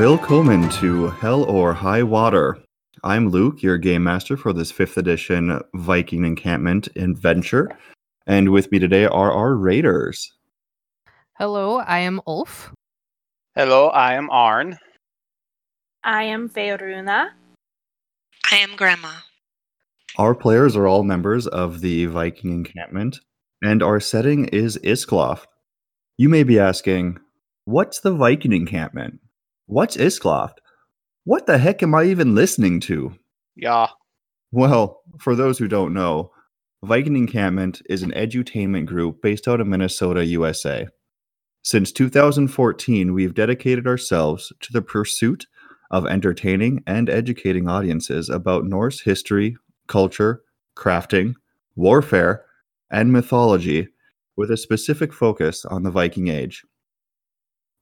Willkommen to Hell or High Water. I'm Luke, your game master for this 5th edition Viking encampment adventure. And with me today are our raiders. Hello, I am Ulf. Hello, I am Arn. I am Feoruna. I am Grandma. Our players are all members of the Viking encampment, and our setting is Iskloft. You may be asking, what's the Viking encampment? What's Iskloft? What the heck am I even listening to? Yeah. Well, for those who don't know, Viking Encampment is an edutainment group based out of Minnesota, USA. Since 2014, we've dedicated ourselves to the pursuit of entertaining and educating audiences about Norse history, culture, crafting, warfare, and mythology with a specific focus on the Viking Age.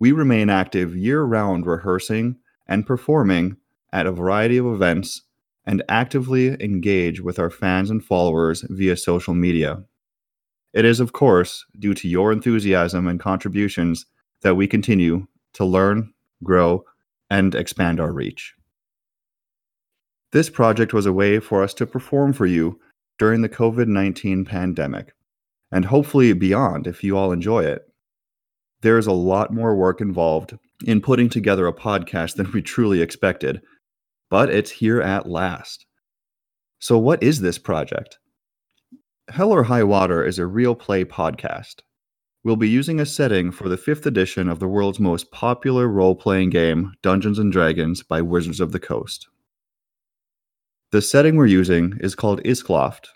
We remain active year round rehearsing and performing at a variety of events and actively engage with our fans and followers via social media. It is, of course, due to your enthusiasm and contributions that we continue to learn, grow, and expand our reach. This project was a way for us to perform for you during the COVID 19 pandemic, and hopefully beyond if you all enjoy it. There is a lot more work involved in putting together a podcast than we truly expected, but it's here at last. So, what is this project? Hell or High Water is a real play podcast. We'll be using a setting for the fifth edition of the world's most popular role playing game, Dungeons and Dragons by Wizards of the Coast. The setting we're using is called Iskloft,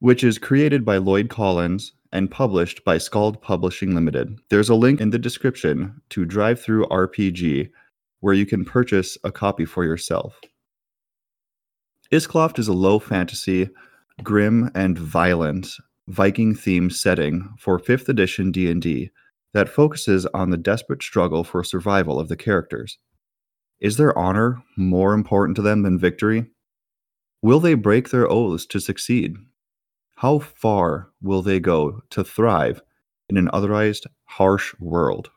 which is created by Lloyd Collins and published by Skald Publishing Limited. There's a link in the description to DriveThruRPG where you can purchase a copy for yourself. Iskloft is a low fantasy, grim and violent Viking themed setting for 5th edition D&D that focuses on the desperate struggle for survival of the characters. Is their honor more important to them than victory? Will they break their oaths to succeed? How far will they go to thrive in an otherwise harsh world?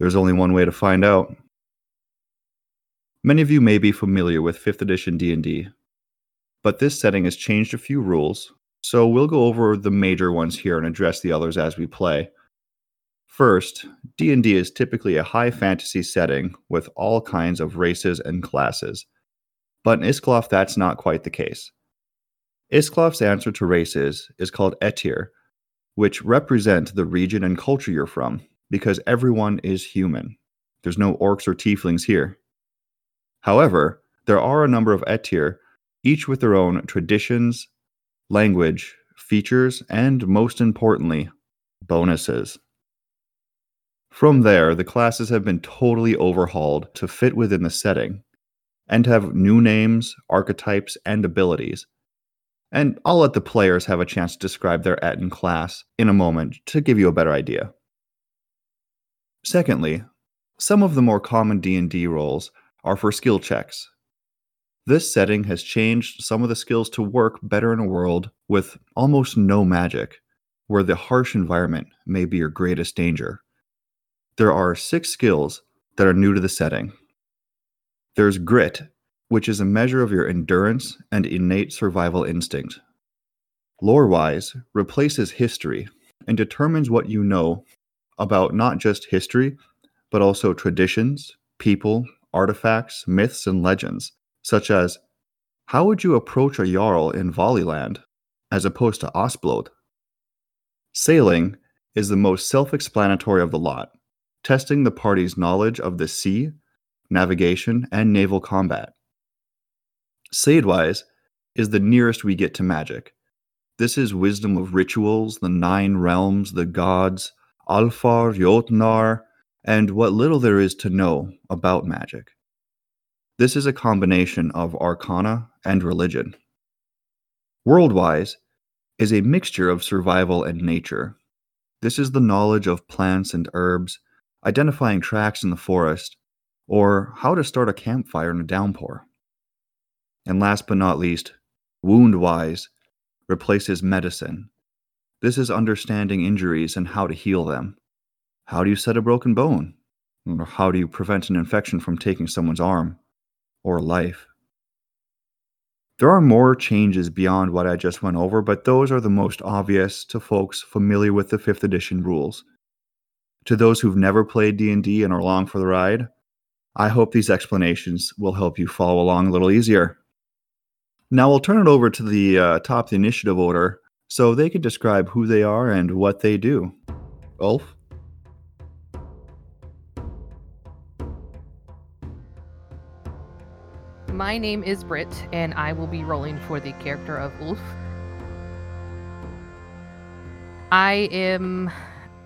There's only one way to find out. Many of you may be familiar with 5th edition D&D, but this setting has changed a few rules, so we'll go over the major ones here and address the others as we play. First, D&D is typically a high fantasy setting with all kinds of races and classes. But in Iskloft, that's not quite the case. Iskloft's answer to races is called Etir, which represent the region and culture you're from, because everyone is human. There's no orcs or tieflings here. However, there are a number of Etir, each with their own traditions, language, features, and most importantly, bonuses. From there, the classes have been totally overhauled to fit within the setting and have new names, archetypes, and abilities. And I'll let the players have a chance to describe their Etin class in a moment to give you a better idea. Secondly, some of the more common D&D roles are for skill checks. This setting has changed some of the skills to work better in a world with almost no magic, where the harsh environment may be your greatest danger. There are six skills that are new to the setting. There's grit, which is a measure of your endurance and innate survival instinct. Lore wise replaces history and determines what you know about not just history, but also traditions, people, artifacts, myths, and legends, such as how would you approach a Jarl in Valiland as opposed to Osblod? Sailing is the most self explanatory of the lot, testing the party's knowledge of the sea, navigation, and naval combat. Saidwise is the nearest we get to magic. This is wisdom of rituals, the nine realms, the gods, Alfar, Jotnar, and what little there is to know about magic. This is a combination of arcana and religion. Worldwise is a mixture of survival and nature. This is the knowledge of plants and herbs, identifying tracks in the forest, or how to start a campfire in a downpour. And last but not least, wound wise replaces medicine. This is understanding injuries and how to heal them. How do you set a broken bone? How do you prevent an infection from taking someone's arm or life? There are more changes beyond what I just went over, but those are the most obvious to folks familiar with the 5th edition rules. To those who've never played D&D and are along for the ride, I hope these explanations will help you follow along a little easier. Now we'll turn it over to the uh, top of the initiative order so they can describe who they are and what they do. Ulf? My name is Britt, and I will be rolling for the character of Ulf. I am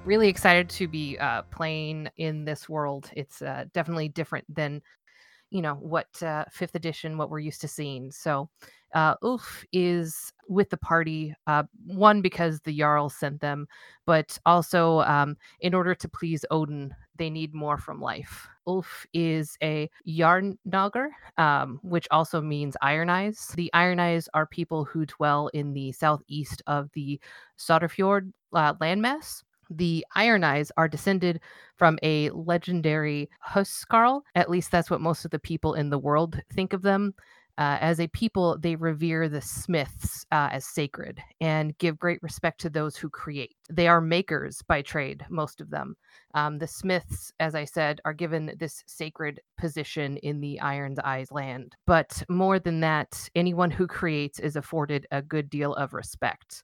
really excited to be uh, playing in this world. It's uh, definitely different than, you know, what uh, fifth edition, what we're used to seeing. So, uh, Ulf is with the party. Uh, one because the Jarl sent them, but also um, in order to please Odin, they need more from life. Ulf is a Jarnagar, um, which also means Iron Eyes. The Iron Eyes are people who dwell in the southeast of the Soderfjord uh, landmass. The Iron Eyes are descended from a legendary Huskarl. At least that's what most of the people in the world think of them. Uh, as a people, they revere the smiths uh, as sacred and give great respect to those who create. They are makers by trade, most of them. Um, the smiths, as I said, are given this sacred position in the Iron's Eyes land. But more than that, anyone who creates is afforded a good deal of respect.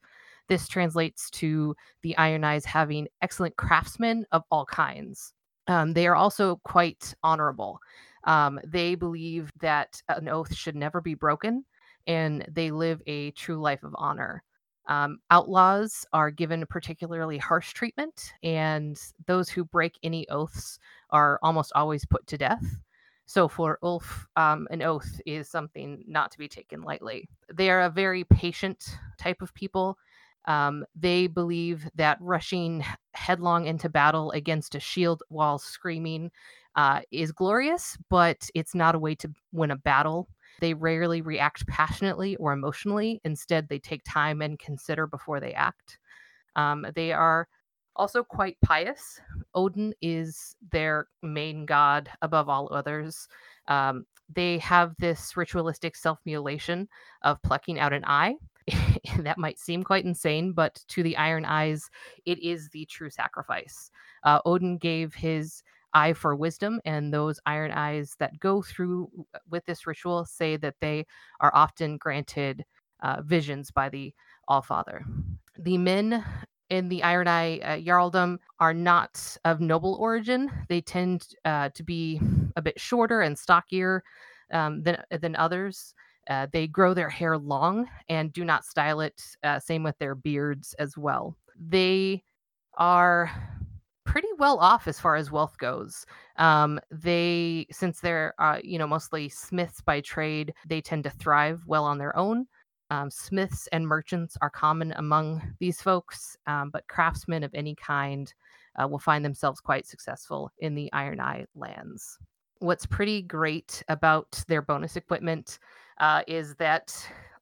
This translates to the Iron Eyes having excellent craftsmen of all kinds. Um, they are also quite honorable. Um, they believe that an oath should never be broken, and they live a true life of honor. Um, outlaws are given particularly harsh treatment, and those who break any oaths are almost always put to death. So for Ulf, um, an oath is something not to be taken lightly. They are a very patient type of people. Um, they believe that rushing headlong into battle against a shield while screaming uh, is glorious, but it's not a way to win a battle. They rarely react passionately or emotionally. Instead, they take time and consider before they act. Um, they are also quite pious. Odin is their main god above all others. Um, they have this ritualistic self mutilation of plucking out an eye. that might seem quite insane, but to the Iron Eyes, it is the true sacrifice. Uh, Odin gave his eye for wisdom, and those iron eyes that go through with this ritual say that they are often granted uh, visions by the Allfather. The men in the Iron Eye uh, Jarldom are not of noble origin. They tend uh, to be a bit shorter and stockier um, than than others. Uh, they grow their hair long and do not style it. Uh, same with their beards as well. They are pretty well off as far as wealth goes. Um, they, since they're, uh, you know, mostly smiths by trade, they tend to thrive well on their own. Um, smiths and merchants are common among these folks, um, but craftsmen of any kind uh, will find themselves quite successful in the Iron Eye lands. What's pretty great about their bonus equipment uh, is that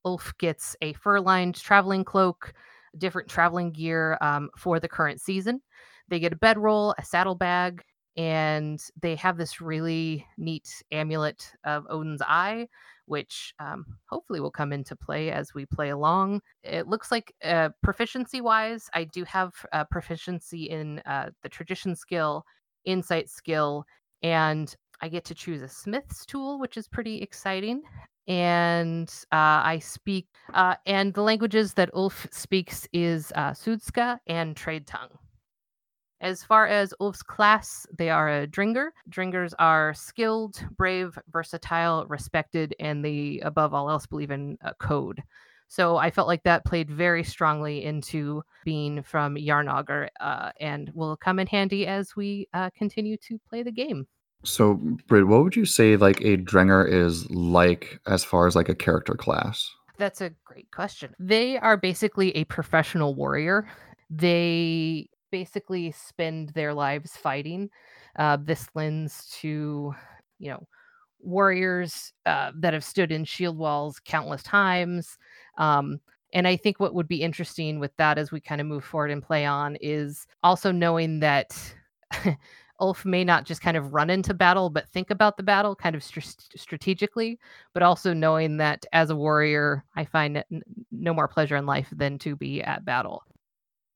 Ulf gets a fur lined traveling cloak, different traveling gear um, for the current season they get a bedroll, a saddlebag, and they have this really neat amulet of Odin's eye, which um, hopefully will come into play as we play along. It looks like uh, proficiency wise, I do have uh, proficiency in uh, the tradition skill, insight skill, and I get to choose a smith's tool, which is pretty exciting. And uh, I speak, uh, and the languages that Ulf speaks is uh, Sudska and Trade Tongue. As far as Ulf's class, they are a Dringer. Dringers are skilled, brave, versatile, respected, and they, above all else, believe in uh, code. So I felt like that played very strongly into being from Jarnagar uh, and will come in handy as we uh, continue to play the game. So, Britt, what would you say like a Drenger is like as far as like a character class? That's a great question. They are basically a professional warrior. They basically spend their lives fighting. Uh, this lends to, you know, warriors uh, that have stood in shield walls countless times. Um, and I think what would be interesting with that as we kind of move forward and play on is also knowing that Ulf may not just kind of run into battle, but think about the battle kind of str- strategically, but also knowing that as a warrior, I find n- no more pleasure in life than to be at battle.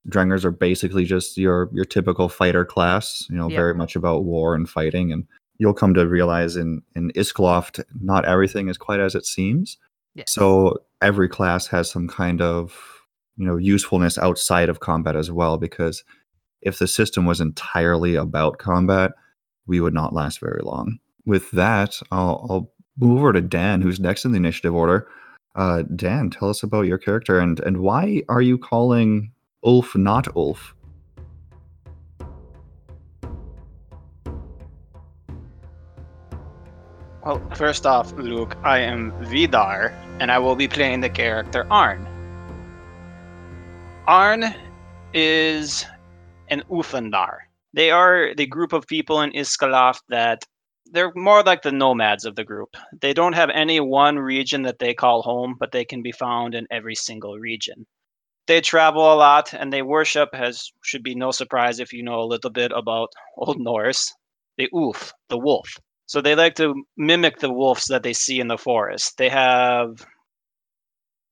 Drengrs are basically just your your typical fighter class, you know, Yeah. very much about war and fighting. And you'll come to realize in in Iskloft, not everything is quite as it seems. Yes. So every class has some kind of you know usefulness outside of combat as well. Because if the system was entirely about combat, we would not last very long. With that, I'll, I'll move over to Dan, who's next in the initiative order. Uh, Dan, tell us about your character and and why are you calling Ulf not Ulf? Well, first off, Luke, I am Vidar, and I will be playing the character Arn. Arn is an Ulfendar. They are the group of people in Iskaloft that they're more like the nomads of the group. They don't have any one region that they call home, but they can be found in every single region. They travel a lot and they worship, as should be no surprise if you know a little bit about Old Norse, the Ulf, the wolf. So they like to mimic the wolves that they see in the forest. They have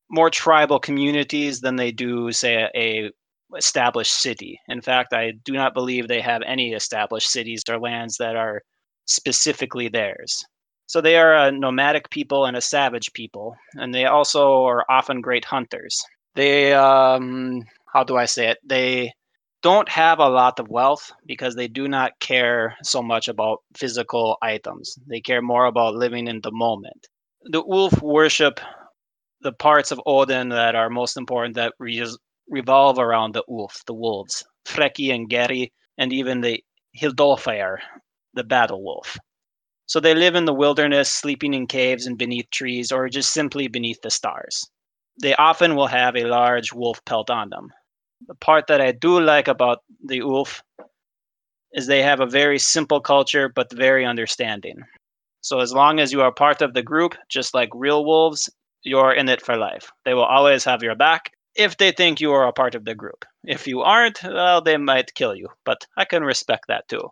more tribal communities than they do, say, a established city. In fact, I do not believe they have any established cities or lands that are specifically theirs. So they are a nomadic people and a savage people, and they also are often great hunters. They, um, how do I say it? They don't have a lot of wealth because they do not care so much about physical items. They care more about living in the moment. The wolf worship the parts of Odin that are most important that re- revolve around the Ulf, the wolves, Freki and Geri, and even the Hildolfar, the battle wolf. So they live in the wilderness, sleeping in caves and beneath trees, or just simply beneath the stars. They often will have a large wolf pelt on them. The part that I do like about the Ulf is they have a very simple culture, but very understanding. So as long as you are part of the group, just like real wolves, you're in it for life. They will always have your back if they think you are a part of the group. If you aren't, well, they might kill you, but I can respect that too.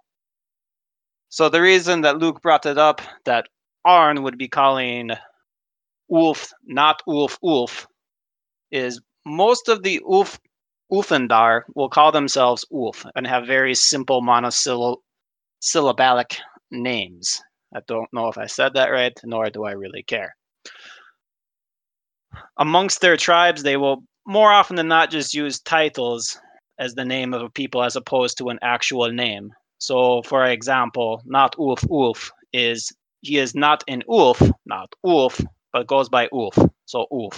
So the reason that Luke brought it up that Arn would be calling Ulf not Ulf Ulf is most of the Ulf Ulfendar will call themselves Ulf and have very simple monosyllabic names. I don't know if I said that right, nor do I really care. Amongst their tribes, they will more often than not just use titles as the name of a people as opposed to an actual name. So, for example, not Ulf Ulf is he is not an Ulf, not Ulf, but goes by Ulf. So Ulf.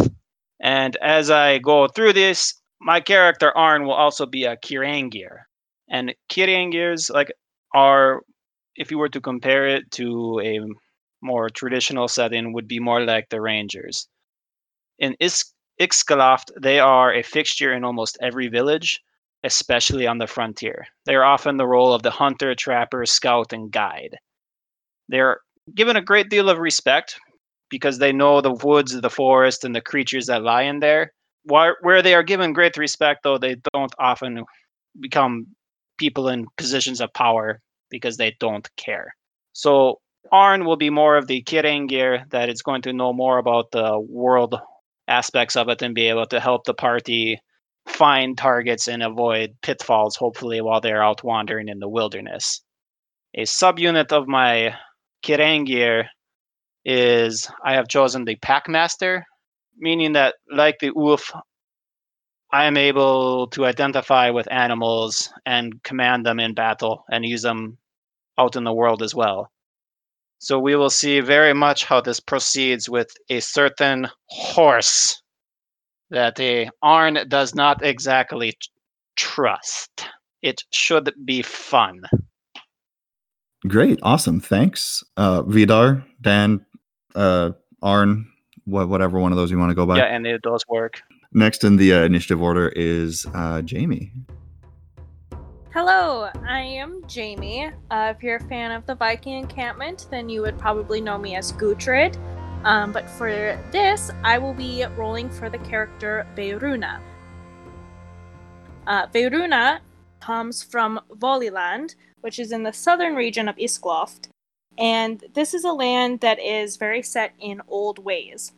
And as I go through this, my character Arn will also be a Kirangir. And Kirangirs like are if you were to compare it to a more traditional setting would be more like the Rangers. In Is- Ixkaloft, they are a fixture in almost every village, especially on the frontier. They are often the role of the hunter, trapper, scout, and guide. They're given a great deal of respect because they know the woods, the forest, and the creatures that lie in there. Where, they are given great respect, though, they don't often become people in positions of power because they don't care. So Arn will be more of the Kirangir that is going to know more about the world aspects of it and be able to help the party find targets and avoid pitfalls, hopefully, while they're out wandering in the wilderness. A subunit of my Kirangir is I have chosen the Packmaster, meaning that, like the Ulf, I am able to identify with animals and command them in battle and use them out in the world as well. So we will see very much how this proceeds with a certain horse that a Arn does not exactly t- trust. It should be fun. Great, awesome, thanks, uh, Vidar, Dan, uh, Arn, wha- whatever one of those you want to go by. Yeah, and it does work. Next in the uh, initiative order is uh, Jamie. Hello, I am Jamie. Uh, if you're a fan of the Viking encampment, then you would probably know me as Gutrid. Um, but for this, I will be rolling for the character Beiruna. Uh, Beiruna comes from Voliland, which is in the southern region of Iskloft. And this is a land that is very set in old ways.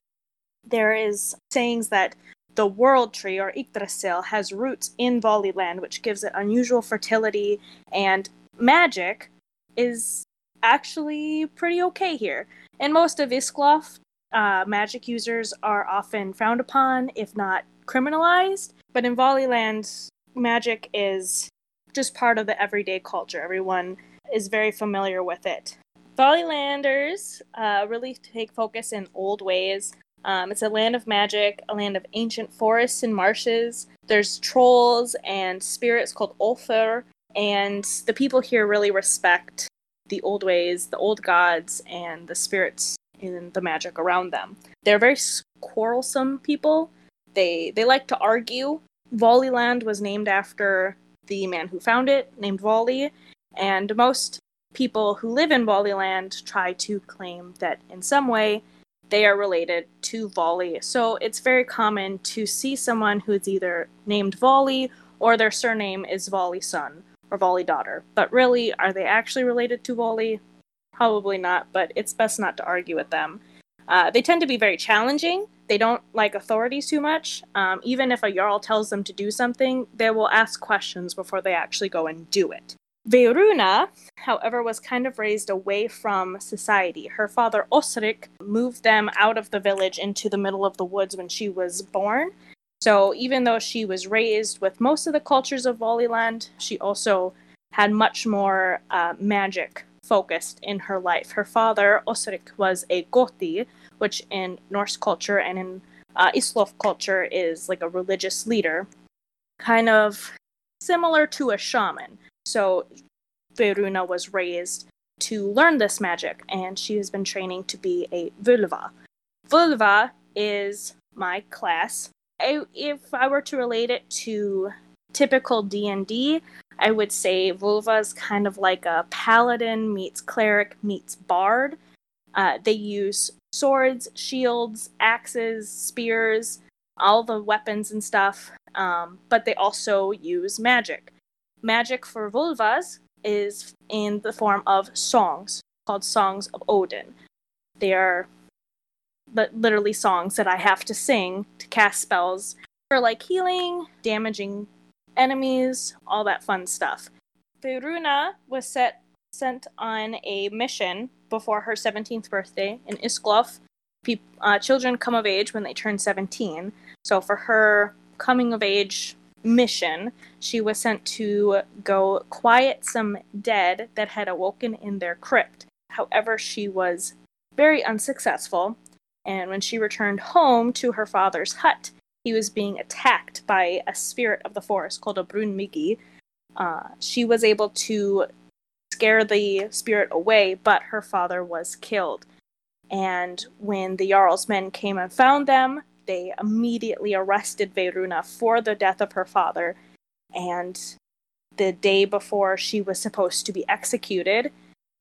There is sayings that the world tree or Yggdrasil has roots in Voliland, which gives it unusual fertility, and magic is actually pretty okay here. In most of Iskloft, uh, magic users are often frowned upon, if not criminalized. But in Voliland, magic is just part of the everyday culture. Everyone is very familiar with it. Volilanders uh, really take focus in old ways. Um, it's a land of magic, a land of ancient forests and marshes. There's trolls and spirits called Ulthur, and the people here really respect the old ways, the old gods, and the spirits in the magic around them. They're very quarrelsome people. They they like to argue. Voliland was named after the man who found it, named Voli, and most people who live in Voliland try to claim that in some way they are related to Voli. So it's very common to see someone who is either named Voli or their surname is Voli son or Voli daughter. But really, are they actually related to Voli? Probably not, but it's best not to argue with them. Uh, they tend to be very challenging. They don't like authorities too much. Um, even if a Jarl tells them to do something, they will ask questions before they actually go and do it. Veiruna, however, was kind of raised away from society. Her father Osric moved them out of the village into the middle of the woods when she was born. So even though she was raised with most of the cultures of Voliland, she also had much more uh, magic focused in her life. Her father, Osric, was a Goti, which in Norse culture and in uh, Islof culture is like a religious leader, kind of similar to a shaman. So Veruna was raised to learn this magic, and she has been training to be a völva. Völva is my class. I, if I were to relate it to typical D&D, I would say völva is kind of like a paladin meets cleric meets bard. Uh, they use swords, shields, axes, spears, all the weapons and stuff, um, but they also use magic. Magic for völvas is in the form of songs called Songs of Odin. They are literally songs that I have to sing to cast spells for like healing, damaging enemies, all that fun stuff. Veiruna was set sent on a mission before her 17th birthday in Iskloft. Uh, children come of age when they turn 17. So for her coming of age mission, she was sent to go quiet some dead that had awoken in their crypt. However, she was very unsuccessful, and when she returned home to her father's hut, he was being attacked by a spirit of the forest called a Brunmigi. Uh, she was able to scare the spirit away, but her father was killed. And when the Jarl's men came and found them, they immediately arrested Veruna for the death of her father. And the day before she was supposed to be executed,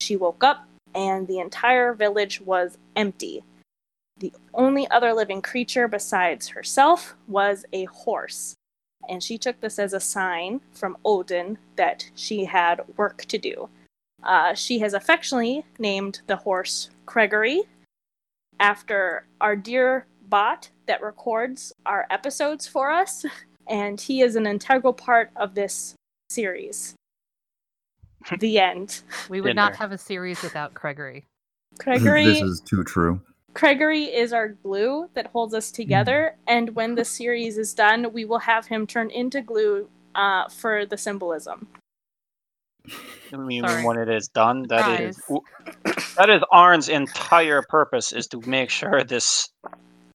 she woke up and the entire village was empty. The only other living creature besides herself was a horse, and she took this as a sign from Odin that she had work to do. Uh, she has affectionately named the horse Gregory after our dear bot that records our episodes for us, and he is an integral part of this series. the end. We would not have a series without Gregory. Gregory. This is too true. Gregory is our glue that holds us together, and when the series is done, we will have him turn into glue uh, for the symbolism. I mean, Sorry. when it is done, that is that is Arn's entire purpose is to make sure this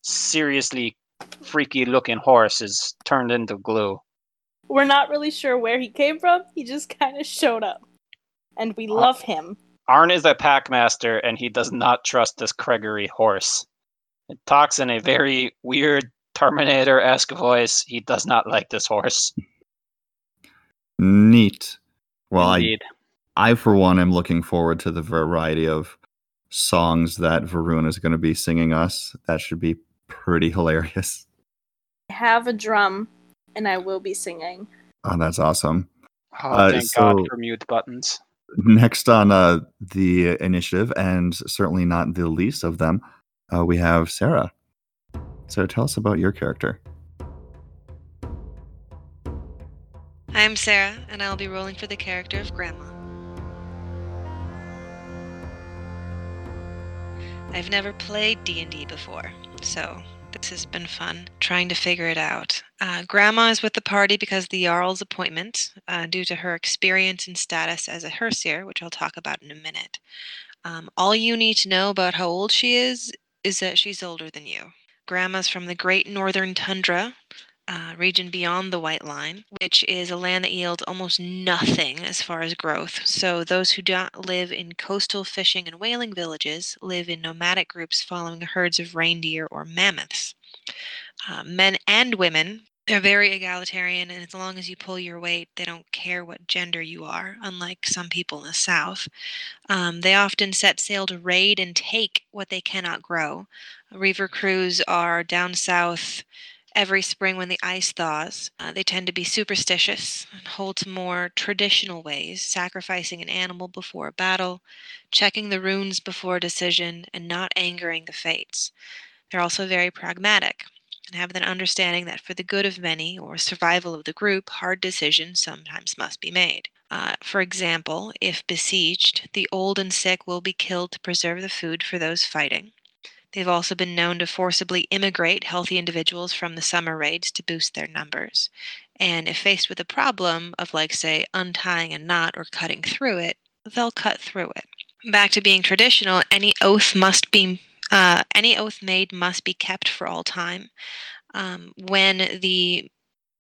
seriously freaky looking horse is turned into glue. We're not really sure where he came from. He just kind of showed up, and we uh, love him. Arn is a packmaster and he does not trust this Gregory horse. It talks in a very weird Terminator esque voice. He does not like this horse. Neat. Well, I, I for one am looking forward to the variety of songs that Varun is going to be singing us. That should be pretty hilarious. I have a drum, and I will be singing. Oh, that's awesome. Oh, Uh, thank so- God for mute buttons. Next on uh, the initiative, and certainly not the least of them, uh, we have Sarah. So tell us about your character. I'm Sarah, and I'll be rolling for the character of Grandma. I've never played D&D before, so this has been fun trying to figure it out. Uh, Grandma is with the party because the Jarl's appointment, uh, due to her experience and status as a Hersir, which I'll talk about in a minute. Um, all you need to know about how old she is is that she's older than you. Grandma's from the Great Northern Tundra, uh, region beyond the White Line, which is a land that yields almost nothing as far as growth. So those who don't live in coastal fishing and whaling villages live in nomadic groups following herds of reindeer or mammoths. Uh, men and women, they're very egalitarian, and as long as you pull your weight, they don't care what gender you are, unlike some people in the South. Um, they often set sail to raid and take what they cannot grow. Reaver crews are down south every spring when the ice thaws. Uh, they tend to be superstitious and hold to more traditional ways, sacrificing an animal before a battle, checking the runes before a decision, and not angering the fates. They're also very pragmatic and have an understanding that for the good of many or survival of the group, hard decisions sometimes must be made. Uh, for example, if besieged, the old and sick will be killed to preserve the food for those fighting. They've also been known to forcibly immigrate healthy individuals from the summer raids to boost their numbers. And if faced with a problem of, like, say, untying a knot or cutting through it, they'll cut through it. Back to being traditional, any oath must be uh, any oath made must be kept for all time. Um, when the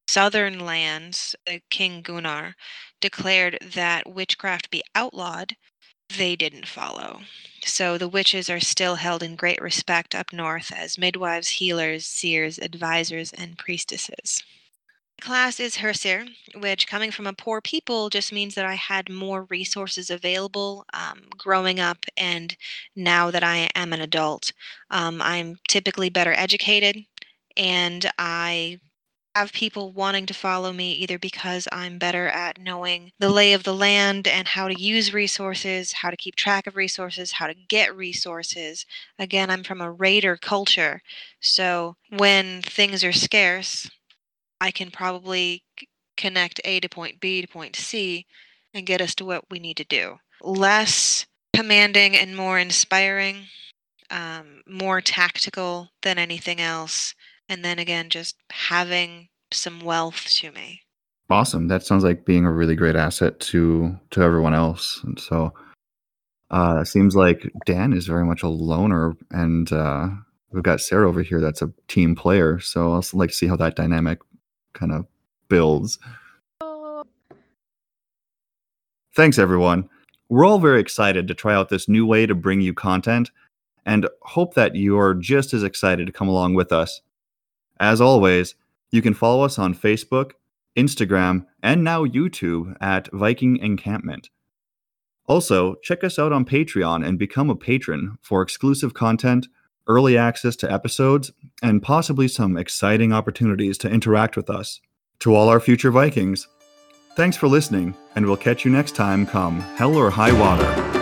southern lands, uh, King Gunnar, declared that witchcraft be outlawed, they didn't follow. So the witches are still held in great respect up north as midwives, healers, seers, advisors, and priestesses. Class is Hersir, which coming from a poor people just means that I had more resources available um, growing up and now that I am an adult. Um, I'm typically better educated and I have people wanting to follow me either because I'm better at knowing the lay of the land and how to use resources, how to keep track of resources, how to get resources. Again, I'm from a raider culture. So when things are scarce, I can probably connect A to point B to point C and get us to what we need to do. Less commanding and more inspiring, um, more tactical than anything else. And then again, just having some wealth to me. Awesome. That sounds like being a really great asset to to everyone else. And so uh it seems like Dan is very much a loner and uh we've got Sarah over here that's a team player. So I'll like to see how that dynamic kind of builds. Thanks everyone. We're all very excited to try out this new way to bring you content and hope that you're just as excited to come along with us. As always, you can follow us on Facebook, Instagram, and now YouTube at Viking Encampment. Also, check us out on Patreon and become a patron for exclusive content, early access to episodes, and possibly some exciting opportunities to interact with us. To all our future Vikings, thanks for listening, and we'll catch you next time come hell or high water.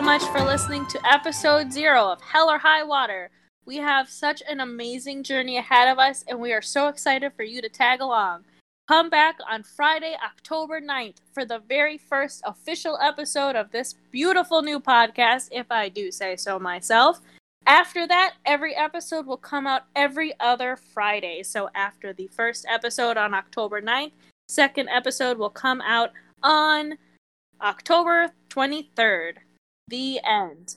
So much for listening to episode zero of Hell or High Water. We have such an amazing journey ahead of us, and we are so excited for you to tag along. Come back on Friday, October 9th for the very first official episode of this beautiful new podcast, if I do say so myself. After that, every episode will come out every other Friday. So after the first episode on October 9th, second episode will come out on October 23rd. The end.